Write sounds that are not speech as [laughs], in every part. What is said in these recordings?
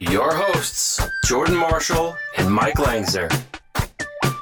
your hosts, Jordan Marshall and Mike Langsner.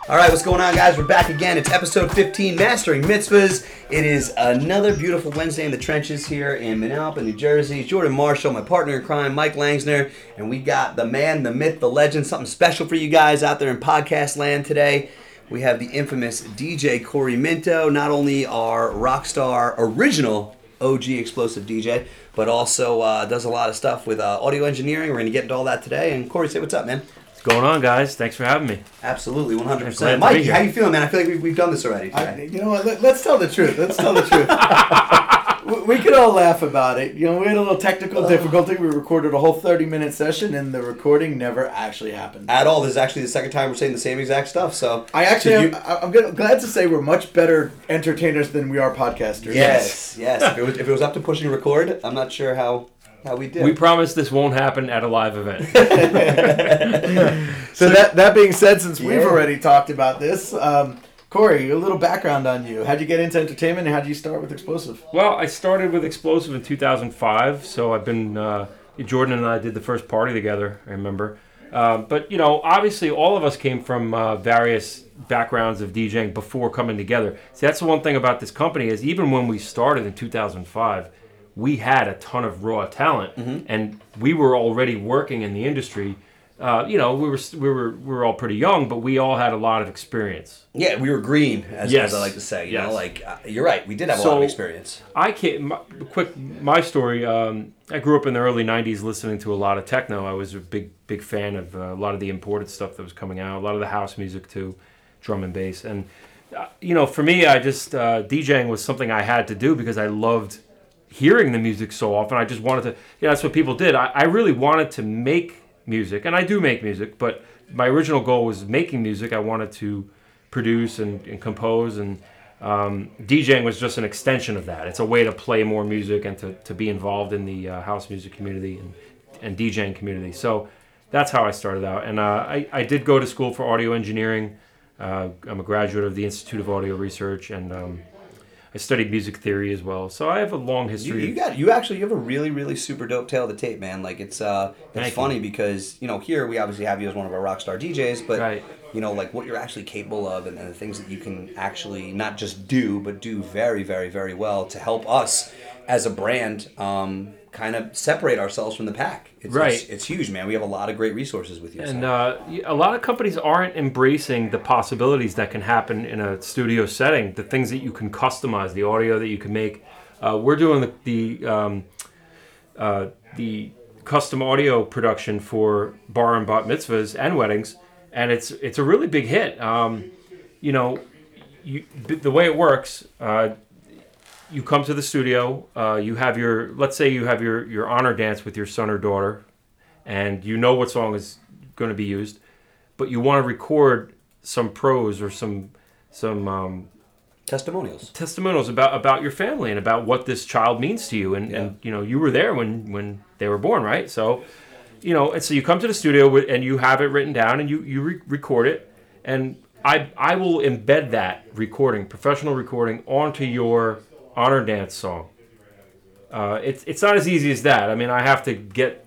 All right, what's going on, guys? We're back again. It's episode 15, Mastering Mitzvahs. It is another beautiful Wednesday in the trenches here in Manalapan, New Jersey. Jordan Marshall, my partner in crime, Mike Langsner, and we got the man, the myth, the legend, something special for you guys out there in podcast land today. We have the infamous DJ Corey Minto, not only our rock star original OG explosive DJ, but also uh, does a lot of stuff with uh, audio engineering. We're going to get into all that today. And Corey, say what's up, man. What's going on, guys? Thanks for having me. Absolutely, 100%. Glad Mike, how you feeling, man? I feel like we've, we've done this already I, you know what? Let, us tell the truth. Let's tell the truth. [laughs] we, we could all laugh about it. You know, we had a little technical difficulty. We recorded a whole thirty-minute session, and the recording never actually happened. At all. This is actually the second time we're saying the same exact stuff, so. I actually, So am, you- I- I'm glad to say we're much better entertainers than we are podcasters. Yes, yes. if, it was, if it was up to pushing record, I'm not sure how how we did. We promise this won't happen at a live event. [laughs] [laughs] So that that being said, since we've already talked about this, um, Corey, a little background on you. How'd you get into entertainment, and how'd you start with explosive? well, I started with Explosive in 2005, so I've been. Uh, Jordan and I did the first party together. I remember. Uh, but you know, obviously, all of us came from uh, various backgrounds of DJing before coming together. See, that's the one thing about this company is even when we started in 2005, we had a ton of raw talent, and we were already working in the industry. Uh, you know, we were we were we were all pretty young, but we all had a lot of experience. yeah, we were green, as, Yes. as I like to say. You Yes. know, like, uh, you're right. We did have a lot of experience. I came. My, quick, my story. Um, I grew up in the early '90s, listening to a lot of techno. I was a big, big fan of uh, a lot of the imported stuff that was coming out. A lot of the house music too, drum and bass. And uh, you know, for me, I just uh, DJing was something I had to do because I loved hearing the music so often. I just wanted to. Yeah, that's what people did. I, I really wanted to make music, and I do make music. But my original goal was making music. I wanted to produce and, and compose and um, DJing was just an extension of that. It's a way to play more music and to, to be involved in the uh, house music community and, and DJing community. So that's how I started out. And uh, I, I did go to school for audio engineering. Uh, I'm a graduate of the Institute of Audio Research and um, I studied music theory as well. So I have a long history. you got you actually you have a really really super dope tail of the tape, man. Like it's uh it's Thank you. funny because you know here we obviously have you as one of our rock star DJs, but Right. you know like what you're actually capable of and, and the things that you can actually not just do but do very very very well to help us as a brand um, kind of separate ourselves from the pack. It's, Right. It's, it's huge, man. We have a lot of great resources with you. And uh, a lot of companies aren't embracing the possibilities that can happen in a studio setting, the things that you can customize, the audio that you can make. Uh, we're doing the the, um, uh, the custom audio production for bar and bat mitzvahs and weddings, and it's it's a really big hit. Um, you know, you, the way it works. Uh, you come to the studio. Uh, you have your, let's say, you have your your honor dance with your son or daughter, and you know what song is going to be used, but you want to record some prose or some some um, Testimonials. testimonials about about your family and about what this child means to you, and, and you know you were there when when they were born, right? So, you know, and so you come to the studio with, and you have it written down, and you you re- record it, and I I will embed that recording, professional recording, onto your honor dance song. Uh, it's it's not as easy as that. I mean, I have to get,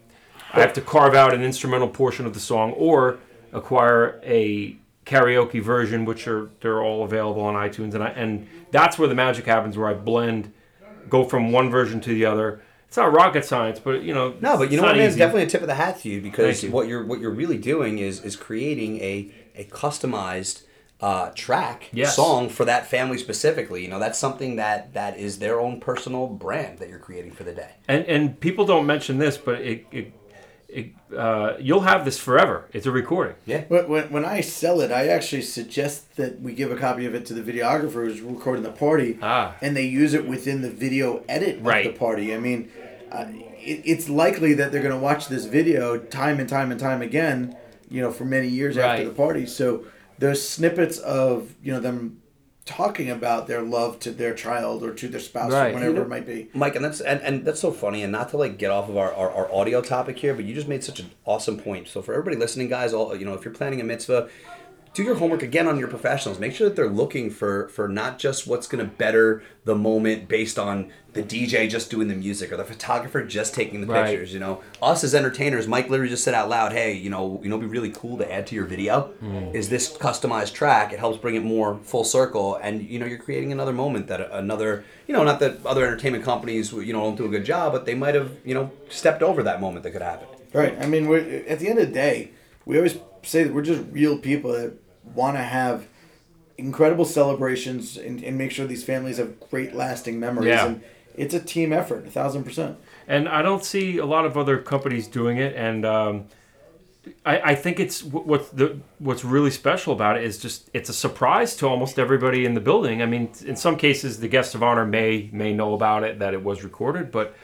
I have to carve out an instrumental portion of the song or acquire a karaoke version, which are they're all available on iTunes, and I and that's where the magic happens, where I blend, go from one version to the other. It's not rocket science, but you know. No, but you it's know what, man? It's definitely a tip of the hat to you because you. what you're what you're really doing is is creating a a customized uh, track Yes. song for that family specifically. You know, that's something that that is their own personal brand that you're creating for the day. And and people don't mention this, but it, it, it uh, you'll have this forever. It's a recording. Yeah. When, when, when I sell it, I actually suggest that we give a copy of it to the videographer who's recording the party, Ah. and they use it within the video edit Right. of the party. I mean, uh, it, it's likely that they're going to watch this video time and time and time again, you know, for many years after the party. So those snippets of you know them talking about their love to their child or to their spouse Right. or whatever You know- it might be. Mike, and that's and, and that's so funny, and not to like get off of our, our, our audio topic here, but you just made such an awesome point. So for everybody listening, guys, all you know, if you're planning a mitzvah, do your homework again on your professionals. Make sure that they're looking for for not just what's going to better the moment based on the DJ just doing the music or the photographer just taking the Right. pictures. You know, us as entertainers, Mike literally just said out loud, "Hey, you know, you know, be really cool to add to your video mm. is this customized track. It helps bring it more full circle, and you know, you're creating another moment that another, you know, not that other entertainment companies, you know, don't do a good job, but they might have, you know, stepped over that moment that could happen. Right. I mean, we're, at the end of the day, we always say that we're just real people that want to have incredible celebrations and, and make sure these families have great lasting memories. Yeah. And it's a team effort, a thousand percent. and I don't see a lot of other companies doing it. And um, I, I think it's wh- what the what's really special about it is just it's a surprise to almost everybody in the building. I mean, in some cases, the guest of honor may may know about it that it was recorded, but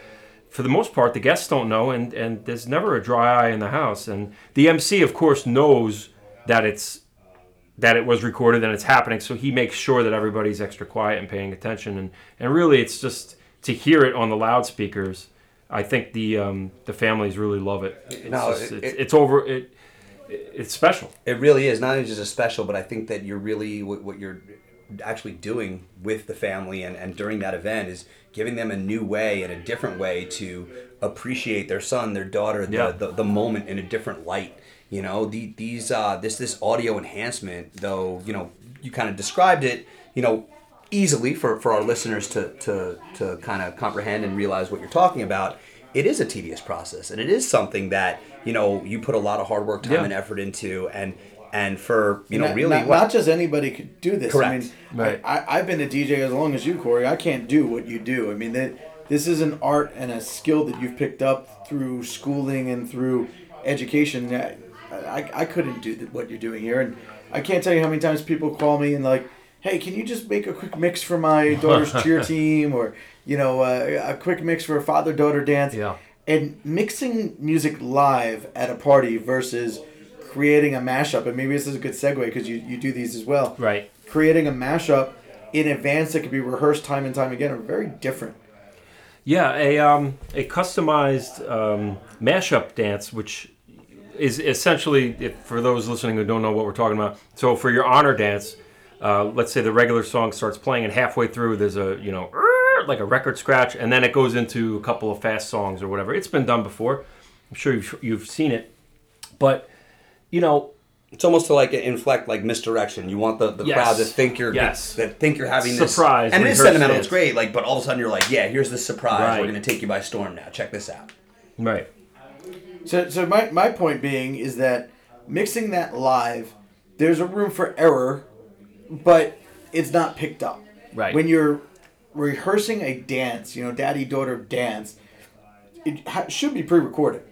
for the most part, the guests don't know, and and there's never a dry eye in the house. And the MC, of course, knows that it's that it was recorded and it's happening, so he makes sure that everybody's extra quiet and paying attention. And and really, it's just to hear it on the loudspeakers. I think the um, the families really love it. It's, No, just- it- it's, it- it's over. It, it it's special. It really is not only just a special, but I think that you're really what, what you're actually doing with the family and, and during that event is giving them a new way and a different way to appreciate their son, their daughter, the, Yeah. the, the moment in a different light. You know, the, these uh, this this audio enhancement, though, you know, you kind of described it, you know, easily for, for our listeners to, to, to kind of comprehend and realize what you're talking about. It is a tedious process, and it is something that you know you put a lot of hard work, time, Yeah. and effort into, and and for you know not, really not, what- not just anybody could do this. I Correct. mean, Right. I, I, I've been a DJ as long as you, Corey. I can't do what you do. I mean, that this is an art and a skill that you've picked up through schooling and through education. I, I, couldn't do th- what you're doing here, and I can't tell you how many times people call me and like, "Hey, can you just make a quick mix for my [laughs] daughter's cheer team?" or you know, uh, a quick mix for a father-daughter dance. Yeah. And mixing music live at a party versus creating a mashup, and maybe this is a good segue because you, you do these as well. Right. Creating a mashup in advance that could be rehearsed time and time again are very different. Yeah, a um, a customized um, mashup dance, which is essentially, if, for those listening who don't know what we're talking about. So for your honor dance, uh, let's say the regular song starts playing, and halfway through there's a you know like a record scratch, and then it goes into a couple of fast songs or whatever. It's been done before. I'm sure you've, you've seen it, but you know it's almost to like inflect like misdirection. You want the, the Yes. crowd to think you're Yes. that think you're having this Surprise, and it is sentimental. It's great, like but all of a sudden you're like, yeah, here's the surprise. Right. We're gonna take you by storm now. Check this out. right. So, so my, my point being is that mixing that live, there's a room for error, but it's not picked up. Right. When you're rehearsing a dance, you know, daddy daughter dance, it ha- should be pre recorded.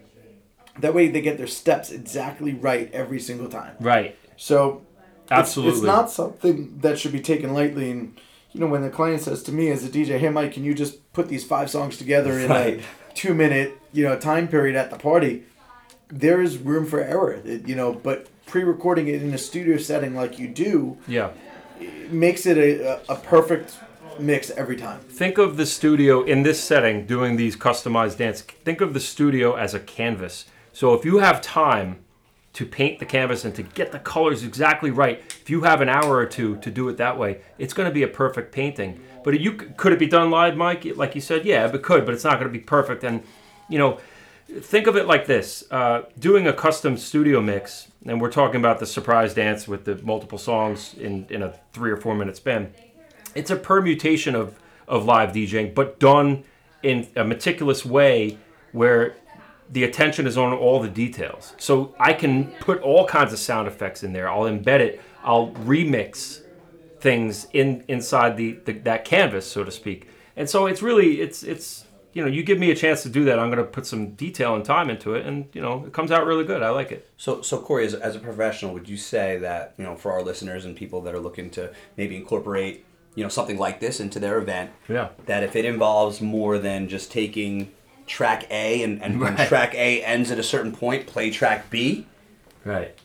That way they get their steps exactly right every single time. Right. So it's- Absolutely. it's, not something that should be taken lightly. And you know, when the client says to me as a DJ, "Hey, Mike, can you just put these five songs together in Right. a two-minute you know time period at the party?" There is room for error, It- you know, but pre-recording it in a studio setting like you do Yeah. makes it a, a perfect mix every time. think of the studio in this setting doing these customized dance think of the studio as a canvas so if you have time to paint the canvas and to get the colors exactly right. If you have an hour or two to do it that way it's going to be a perfect painting. But you could it be done live mike? Like you said yeah it could but it's not going to be perfect. And you know think of it like this uh, doing a custom studio mix and we're talking about the surprise dance with the multiple songs in, in a three or four minute span. It's a permutation of, of live DJing, but done in a meticulous way where the attention is on all the details. So I can put all kinds of sound effects in there. I'll embed it. I'll remix things in inside the, the that canvas, so to speak. And so it's really it's it's you know you give me a chance to do that, I'm going to put some detail and time into it, and you know it comes out really good. I like it. So, so Corey, as, as a professional, would you say that you know for our listeners and people that are looking to maybe incorporate you know something like this into their event, Yeah. that if it involves more than just taking track A and, and when track A ends at a certain point, play track B, Right.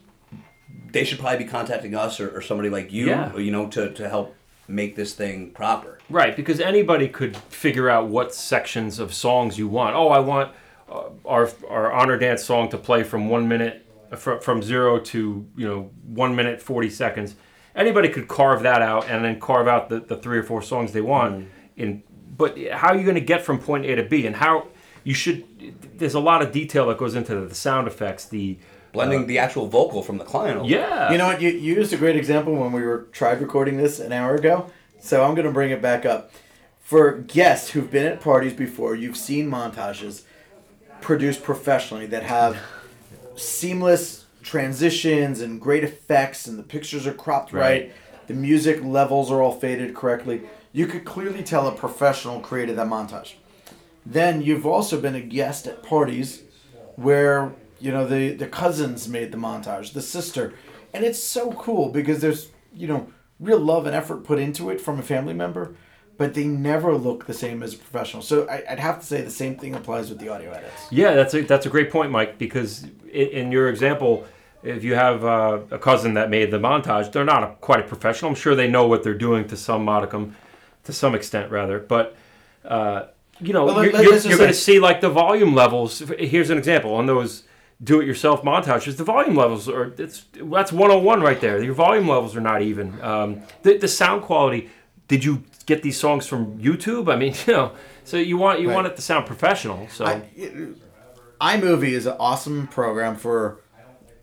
they should probably be contacting us or, or somebody like you, Yeah. you know, to, to help make this thing proper. Right, because anybody could figure out what sections of songs you want. Oh, I want uh, our our honor dance song to play from one minute from, from zero to you know one minute forty seconds. Anybody could carve that out and then carve out the, the three or four songs they want. In but how are you going to get from point A to B? And how you should? There's a lot of detail that goes into the sound effects. The Blending uh, the actual vocal from the client. yeah, You know what? You, you used a great example when we were tried recording this an hour ago. So I'm going to bring it back up. For guests who've been at parties before, you've seen montages produced professionally that have seamless transitions and great effects, and the pictures are cropped right. Right. The music levels are all faded correctly. You could clearly tell a professional created that montage. Then you've also been a guest at parties where you know the the cousins made the montage, the sister, and it's so cool because there's you know real love and effort put into it from a family member, but they never look the same as a professional. So I, I'd have to say the same thing applies with the audio edits. Yeah, that's a that's a great point, Mike. Because in, in your example, if you have uh, a cousin that made the montage, they're not a, quite a professional. I'm sure they know what they're doing to some modicum, to some extent rather. But uh, you know, Well, you're, you're, you're going to see like the volume levels. Here's an example on those do-it-yourself montages. The volume levels are it's that's 101 right there. Your volume levels are not even. Um, the the sound quality. Did you get these songs from YouTube? I mean, [laughs] you know, so you want you Right. want it to sound professional. So. I, it- iMovie is an awesome program for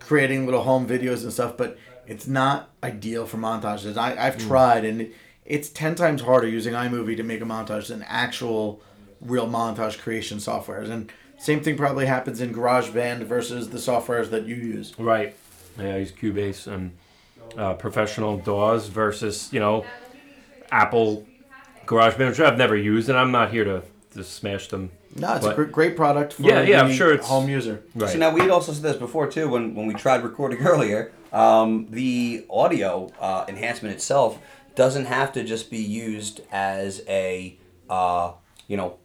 creating little home videos and stuff, but it's not ideal for montages. I, I've tried, and it, it's ten times harder using iMovie to make a montage than actual real montage creation softwares. And same thing probably happens in GarageBand versus the softwares that you use. Right. Yeah, I use Cubase and uh, professional DAWs versus you know Apple GarageBand, which I've never used, and I'm not here to, to smash them. No, it's a But- gr- great product for Yeah, yeah, I'm sure it's- home user. Right. So now we had also said this before too when, when we tried recording [laughs] earlier. Um, the audio uh, enhancement itself doesn't have to just be used as a uh, you know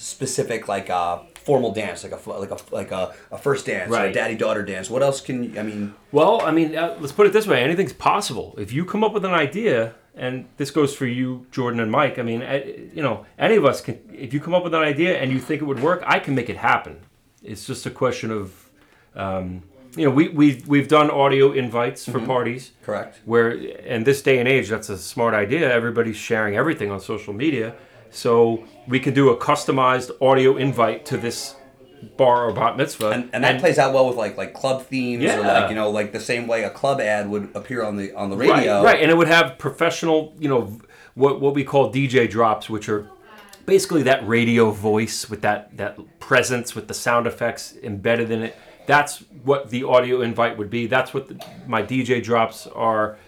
specific like uh, formal dance like a like a like a, a first dance or a daddy daughter dance. What else can you, I mean? Well, I mean, uh, let's put it this way: anything's possible if you come up with an idea. And this goes for you, Jordan and Mike. I mean, uh, you know, any of us can. If you come up with an idea and you think it would work, I can make it happen. It's just a question of, um, you know, we we've we've done audio invites for parties. Correct. where in this day and age that's a smart idea everybody's sharing everything on social media so we can do a customized audio invite to this bar or bat mitzvah. And, and that plays out well with like like club themes or Yeah. like you know like the same way a club ad would appear on the on the right, radio. right and it would have professional you know what what we call dj drops which are basically that radio voice with that that presence with the sound effects embedded in it. That's what the audio invite would be. That's what the, my dj drops are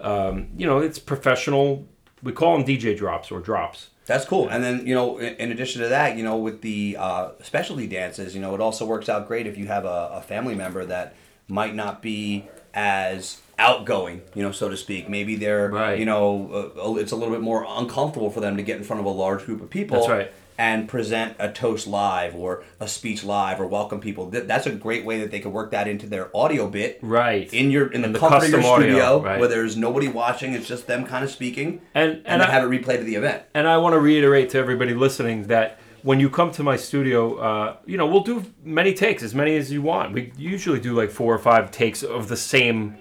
um, you know it's professional. We call them dj drops or drops That's cool. And then, you know, in, addition to that, you know, with the uh, specialty dances, you know, it also works out great if you have a, a family member that might not be as outgoing, you know, so to speak. Maybe they're, Right. you know, uh, it's a little bit more uncomfortable for them to get in front of a large group of people. That's right. And present a toast live or a speech live or welcome people. That's a great way that they could work that into their audio bit. Right. In your in the, In the comfort of your custom audio, studio, right. where there's nobody watching, it's just them kind of speaking, And- and, and I- have it replayed to the event. And I want to reiterate to everybody listening that when you come to my studio, uh, you know, we'll do many takes, as many as you want. We usually do like four or five takes of the same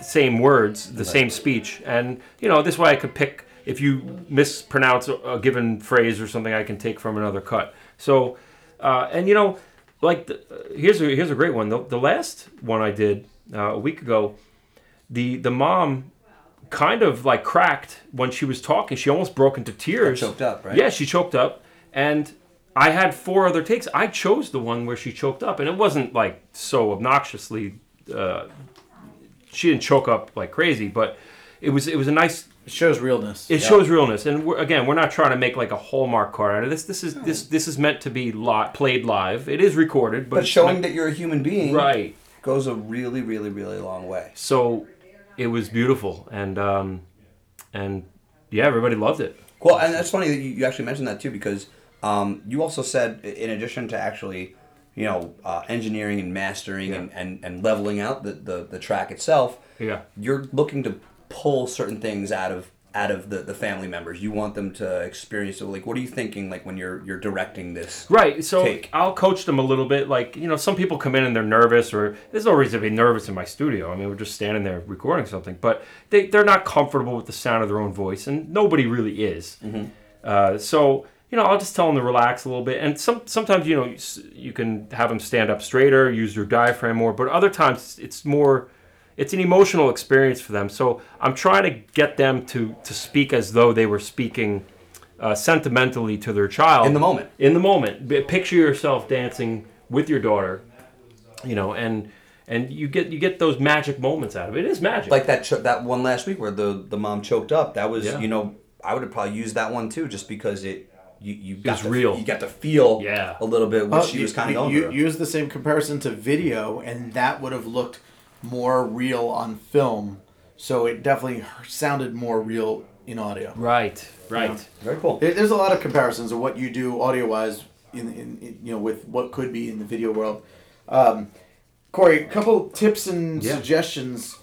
same words, the same speech, and you know, this way I could pick if you mispronounce a, a given phrase or something, I can take from another cut. So, uh, and you know, like the, uh, here's a here's a great one. The, the last one I did uh, a week ago, the the mom kind of like cracked when she was talking. She almost broke into tears. She choked up, right? Yeah, she choked up, and I had four other takes. I chose the one where she choked up, and it wasn't like so obnoxiously. Uh, she didn't choke up like crazy, but it was it was a nice. It shows realness. It shows realness, and we're, again, we're not trying to make like a hallmark card out of this. This is this this is meant to be li- played live. It is recorded, but, But it's showing meant- that you're a human being right. goes a really, really, really long way. So it was beautiful, and um, and yeah, everybody loved it. Well, and that's funny that you, actually mentioned that too, because um, you also said, in addition to actually you know, uh, engineering and mastering and, and, and leveling out the, the, the track itself. Yeah. You're looking to pull certain things out of out of the, the family members. You want them to experience it. Like, what are you thinking? Like when you're you're directing this? Right. So take. I'll coach them a little bit. Like, you know, some people come in and they're nervous, or there's no reason to be nervous in my studio. I mean, we're just standing there recording something, but they, they're not comfortable with the sound of their own voice, and nobody really is. Uh, so, you know, I'll just tell them to relax a little bit. And some sometimes, you know, you, you can have them stand up straighter, use their diaphragm more, but other times it's more. It's an emotional experience for them. So I'm trying to get them to, to speak as though they were speaking uh, sentimentally to their child In the moment. in the moment picture yourself dancing with your daughter you know and and you get you get those magic moments out of it it is magic Like that cho- that one last week where the the mom choked up. That was Yeah. you know I would have probably used that one too, just because it you you got was to, real. You got to feel Yeah. a little bit what Well, she you- was kind of going you, through. Use the same comparison to video, and that would have looked more real on film. So it definitely sounded more real in audio. right right Yeah. Very cool. There- There's a lot of comparisons of what you do audio wise, in, in, in you know with what could be in the video world. Um, Corey, a couple tips and Yeah. suggestions.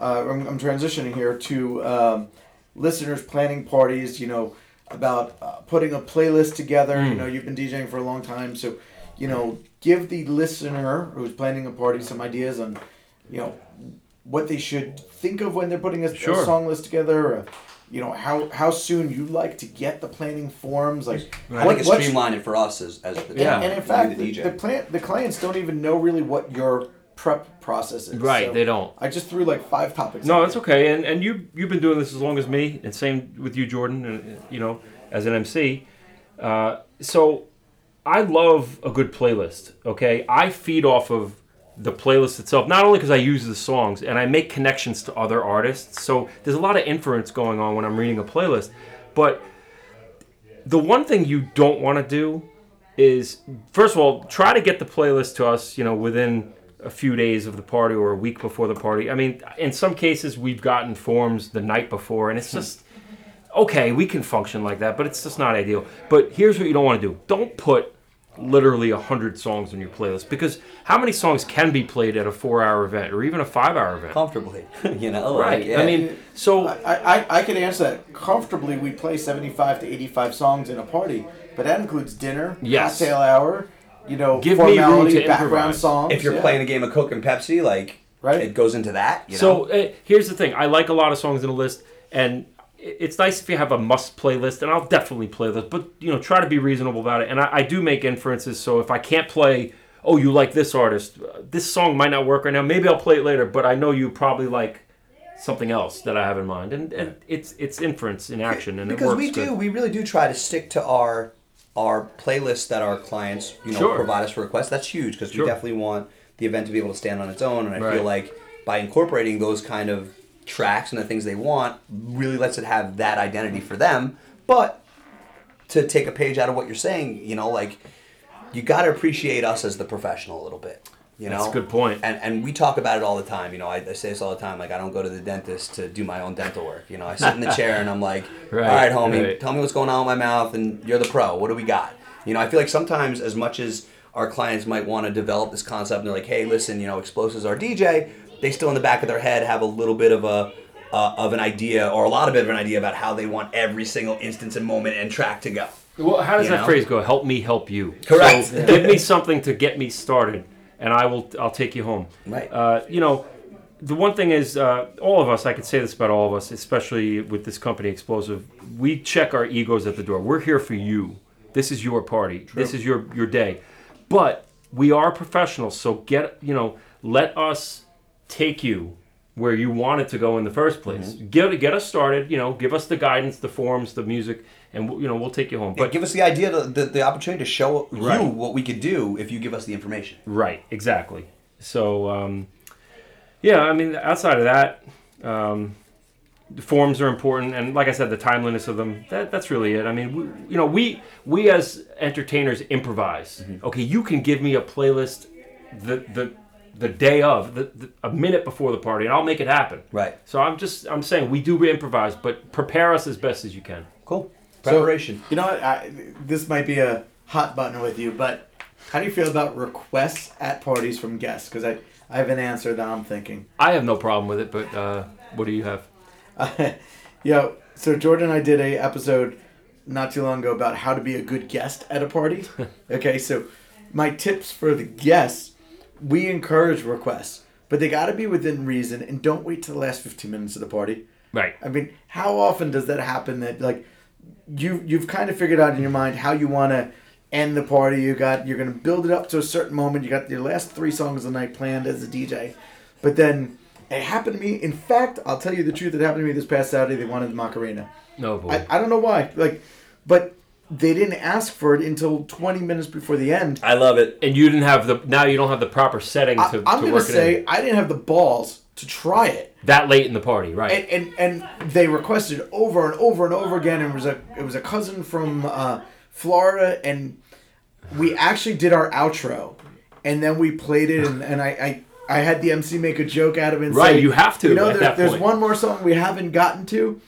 Uh, I'm, I'm transitioning here to um, listeners planning parties. You know about uh, putting a playlist together. Hmm. You know you've been DJing for a long time, so you know give the listener who's planning a party some ideas on you know what they should think of when they're putting a, a song list together. Uh, you know how how soon you like to get the planning forms like I think it's what- streamlined for us as, as the Yeah. and in fact the the, DJ. the, plan, the clients don't even know really what your prep process is Right, So they don't. i just threw like five topics no at that's okay and and you you've been doing this as long as me and same with you jordan and you know as an mc uh, so i love a good playlist okay i feed off of the playlist itself not only because i use the songs and i make connections to other artists so there's a lot of inference going on when i'm reading a playlist but the one thing you don't want to do is first of all try to get the playlist to us you know within a few days of the party or a week before the party. I mean in some cases we've gotten forms the night before and it's hmm. just okay we can function like that but it's just not ideal. But here's what you don't want to do. Don't put literally 100 songs on your playlist because how many songs can be played at a four hour event or even a five hour event comfortably, [laughs] you know. right Like, yeah. i mean so I, I, I could answer that comfortably we play 75 to 85 songs in a party but that includes dinner Yes. cocktail hour you know Give me room to background improvise. songs if you're yeah. playing a game of Coke and Pepsi, like Right. it goes into that. You So know? uh, here's the thing: I like a lot of songs in a list, and i- it's nice if you have a must playlist, and I'll definitely play this. But you know, try to be reasonable about it. And I, I do make inferences. So if I can't play, oh, you like this artist, uh, this song might not work right now. Maybe I'll play it later. But I know you probably like something else that I have in mind, and, and it's it's inference in action, and it because we good. do, we really do try to stick to our our playlists that our clients, you know, Sure. provide us for requests. That's huge because Sure. we definitely want the event to be able to stand on its own. And I Right. feel like by incorporating those kind of tracks and the things they want, really lets it have that identity for them. But to take a page out of what you're saying, you know, like you got to appreciate us as the professional a little bit. You know, That's a good point. And and we talk about it all the time. You know, I, I say this all the time. Like I don't go to the dentist to do my own dental work. You know, I sit in the [laughs] chair and I'm like, Right, all right, homie, right. tell me what's going on with my mouth, and you're the pro. What do we got? You know, I feel like sometimes as much as our clients might want to develop this concept, and they're like, hey, listen, you know, explosives are DJ. They still in the back of their head have a little bit of a uh, of an idea or a lot of bit of an idea about how they want every single instance and moment and track to go. Well, how does You that know? phrase go? Help me help you. Correct. So give me something to get me started, and I will. I'll take you home. Right. Uh, you know, the one thing is, uh, all of us. I could say this about all of us, especially with this company, Explosive. We check our egos at the door. We're here for you. This is your party. This is your your day. But we are professionals, so get you know. Let us take you where you wanted to go in the first place. Get get us started. You know, give us the guidance, the forms, the music, and we'll- you know we'll take you home. But But give us the idea, the, the, the opportunity to show Right. you what we could do if you give us the information. Right, exactly. So, um, yeah, I mean, outside of that, um, the forms are important, and like I said, the timeliness of them. That, that's really it. I mean, we, you know, we we as entertainers improvise. Mm-hmm. Okay, you can give me a playlist the the the day of, the, the, a minute before the party, and I'll make it happen. Right. So I'm just I'm saying we do improvise, but prepare us as best as you can. Cool. So, Preparation. you know what? I, this might be a hot button with you, but How do you feel about requests at parties from guests? Because I, I have an answer that I'm thinking. I have no problem with it, but uh, what do you have? [laughs] yeah. So Jordan and I did a episode not too long ago about how to be a good guest at a party. [laughs] okay, so my tips for the guests, we encourage requests, but they got to be within reason and don't wait till the last 15 minutes of the party. Right. I mean, how often does that happen that like you you've kind of figured out in your mind how you want to end the party. You got you're gonna build it up to a certain moment. You got your last three songs of the night planned as a DJ, but then it happened to me. In fact, I'll tell you the truth. It happened to me this past Saturday. They wanted the Macarena. No boy. I, I don't know why. Like, but they didn't ask for it until 20 minutes before the end. I love it. and you didn't have the now you don't have the proper setting to, I'm to gonna work it say in. I didn't have the balls to try it. that late in the party, right? and, and and they requested over and over and over again. And it was a it was a cousin from uh, Florida, and we actually did our outro, and then we played it, and, and I, I I had the MC make a joke out of it. And Right, say, you have to You know, at there- that there's point. one more song we haven't gotten to,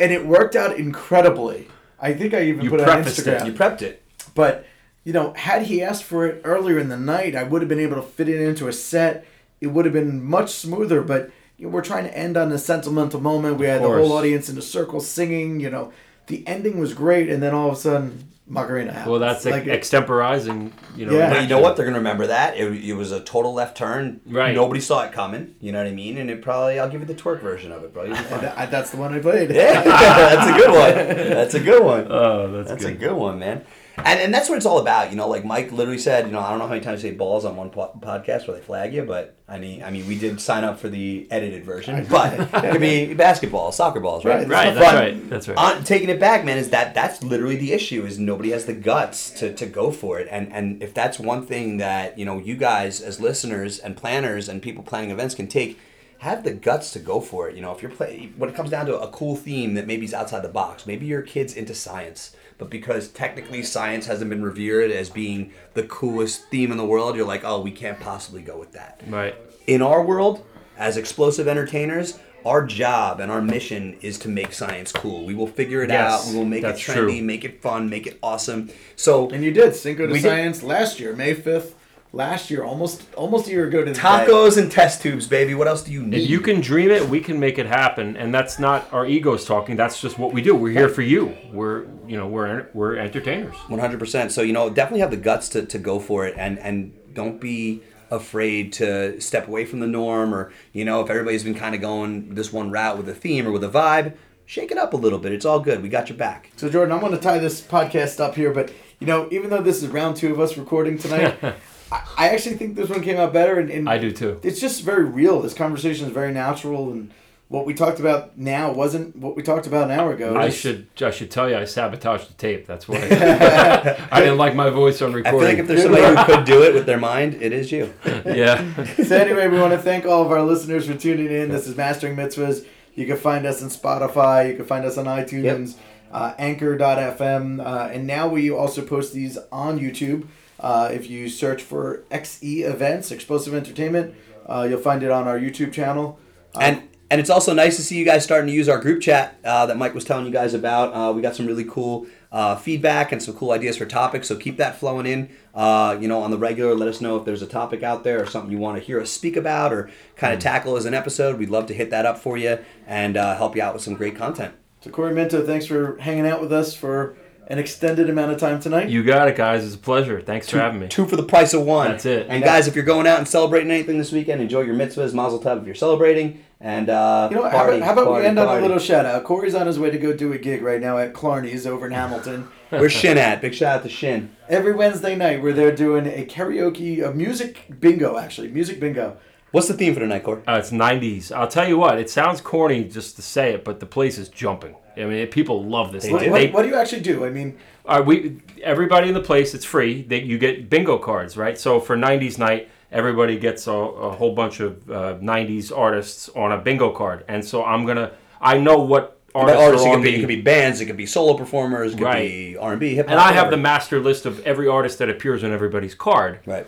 and it worked out incredibly. I think I even You put it on prefaced it. Instagram. You prepped it. But you know, had he asked for it earlier in the night, I would have been able to fit it into a set. It would have been much smoother. But you know, we're trying to end on a sentimental moment. We had the whole audience in a circle singing. You know, the ending was great, and then all of a sudden, Macarena happens. well, that's like ex- extemporizing. You know. Yeah. But you know what? They're gonna remember that. It, it was a total left turn. Right. Nobody saw it coming. You know what I mean? And it probably I'll give you the twerk version of it, bro. You'll be fine. and [laughs] I- that's the one I played. yeah, [laughs] that's a good one. That's a good one. Oh, that's, That's good. a good one, man. And, and that's what it's all about, you know. Like Mike literally said, you know, I don't know how many times you say balls on one po- podcast where they flag you, but I mean, I mean, we did sign up for the edited version, but it could be basketball, soccer balls, right? Right, Right, But that's right. That's right. On, taking it back, man, is that that's literally the issue? Is nobody has the guts to, to go for it, and and if that's one thing that you know, you guys as listeners and planners and people planning events can take. Have the guts to go for it. You know, if you're play when it comes down to a cool theme that maybe is outside the box, maybe your kid's into science, but because technically science hasn't been revered as being the coolest theme in the world, you're like, oh, we can't possibly go with that Right. in our world, as explosive entertainers, our job and our mission is to make science cool. We will figure it Yes, out. We will make it that's trendy, true. make it fun, make it awesome. So And you did Cinco de We did. Science last year, May fifth. Last year, almost almost a year ago to the day. tacos and test tubes, baby. What else do you need? If you can dream it, we can make it happen, and that's not our egos talking. That's just what we do. We're here for you. We're you know we're we're entertainers. One hundred percent. So you know, definitely have the guts to, to go for it, and and don't be afraid to step away from the norm, or you know, if everybody's been kind of going this one route with a theme or with a vibe, shake it up a little bit. It's all good. We got your back. So Jordan, I'm going to tie this podcast up here, but you know, even though this is round two of us recording tonight, [laughs] I, I actually think this one came out better, and, and I do too. It's just very real. This conversation is very natural, and what we talked about now wasn't what we talked about an hour ago. I should I should tell you I sabotaged the tape. That's why [laughs] I didn't like my voice on I recording. feel like if there's somebody who could do it with their mind, it is you. [laughs] yeah. so anyway, we want to thank all of our listeners for tuning in. This is Mastering Mitzvahs. You can find us on Spotify. You can find us on iTunes, uh, Anchor.fm, uh, and now we also post these on YouTube. Uh, if you search for XE Events, Explosive Entertainment, uh, you'll find it on our YouTube channel. Uh, And and it's also nice to see you guys starting to use our group chat uh, that Mike was telling you guys about. Uh, we got some really cool uh, feedback and some cool ideas for topics. So keep that flowing in. Uh, you know, on the regular, let us know if there's a topic out there or something you want to hear us speak about or kind of tackle as an episode. We'd love to hit that up for you and uh, help you out with some great content. So Corey Minto, thanks for hanging out with us for an extended amount of time tonight. You got it, guys. It's a pleasure. Thanks for having me. Two for the price of one. That's it. And guys, if you're going out and celebrating anything this weekend, enjoy your mitzvahs, mazel tov if you're celebrating. And uh, You know, how about, how about party, we end on a little shout out? Corey's on his way to go do a gig right now at Killarney's over in [laughs] Hamilton. Where's Shin at? Big shout out to Shin. Every Wednesday night, we're there doing a karaoke, a music bingo, actually, music bingo. What's the theme for tonight, Corey? Uh, it's 90s. I'll tell you what, it sounds corny just to say it, but the place is jumping. I mean, people love this. What, They- what, they- what do you actually do? I mean, Are we everybody in the place? It's free. That you get bingo cards, right? So for '90s night, everybody gets a, a whole bunch of uh, '90s artists on a bingo card, and so I'm gonna. I know what artists, artists, are it on could, be, the- it could be bands, it could be solo performers, it could Right. be R and B, hip hop. and I have the master list of every artist that appears on everybody's card. right.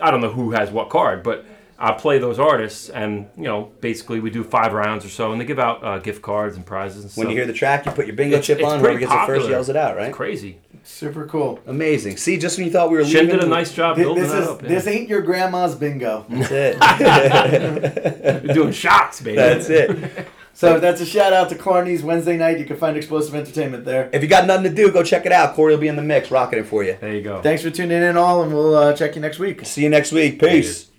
I don't know who has what card, but I play those artists, and you know, basically we do five rounds or so, and they give out uh, gift cards and prizes. And When you hear the track, you put your bingo It's- chip it's on. Whoever pretty gets it first yells it out, right? It's crazy. Super cool. Amazing. See, just when you thought we were Shin leaving, did a nice job Thi- building This that is up. yeah. this ain't your grandma's bingo. [laughs] That's it. [laughs] You're doing shots, baby. That's it. [laughs] So that's a shout out to Clarny's Wednesday night. You can find Explosive Entertainment there. If you got nothing to do, go check it out. Corey will be in the mix, rocking it for you. There you go. Thanks for tuning in, all, and we'll uh, check you next week. See you next week. Peace.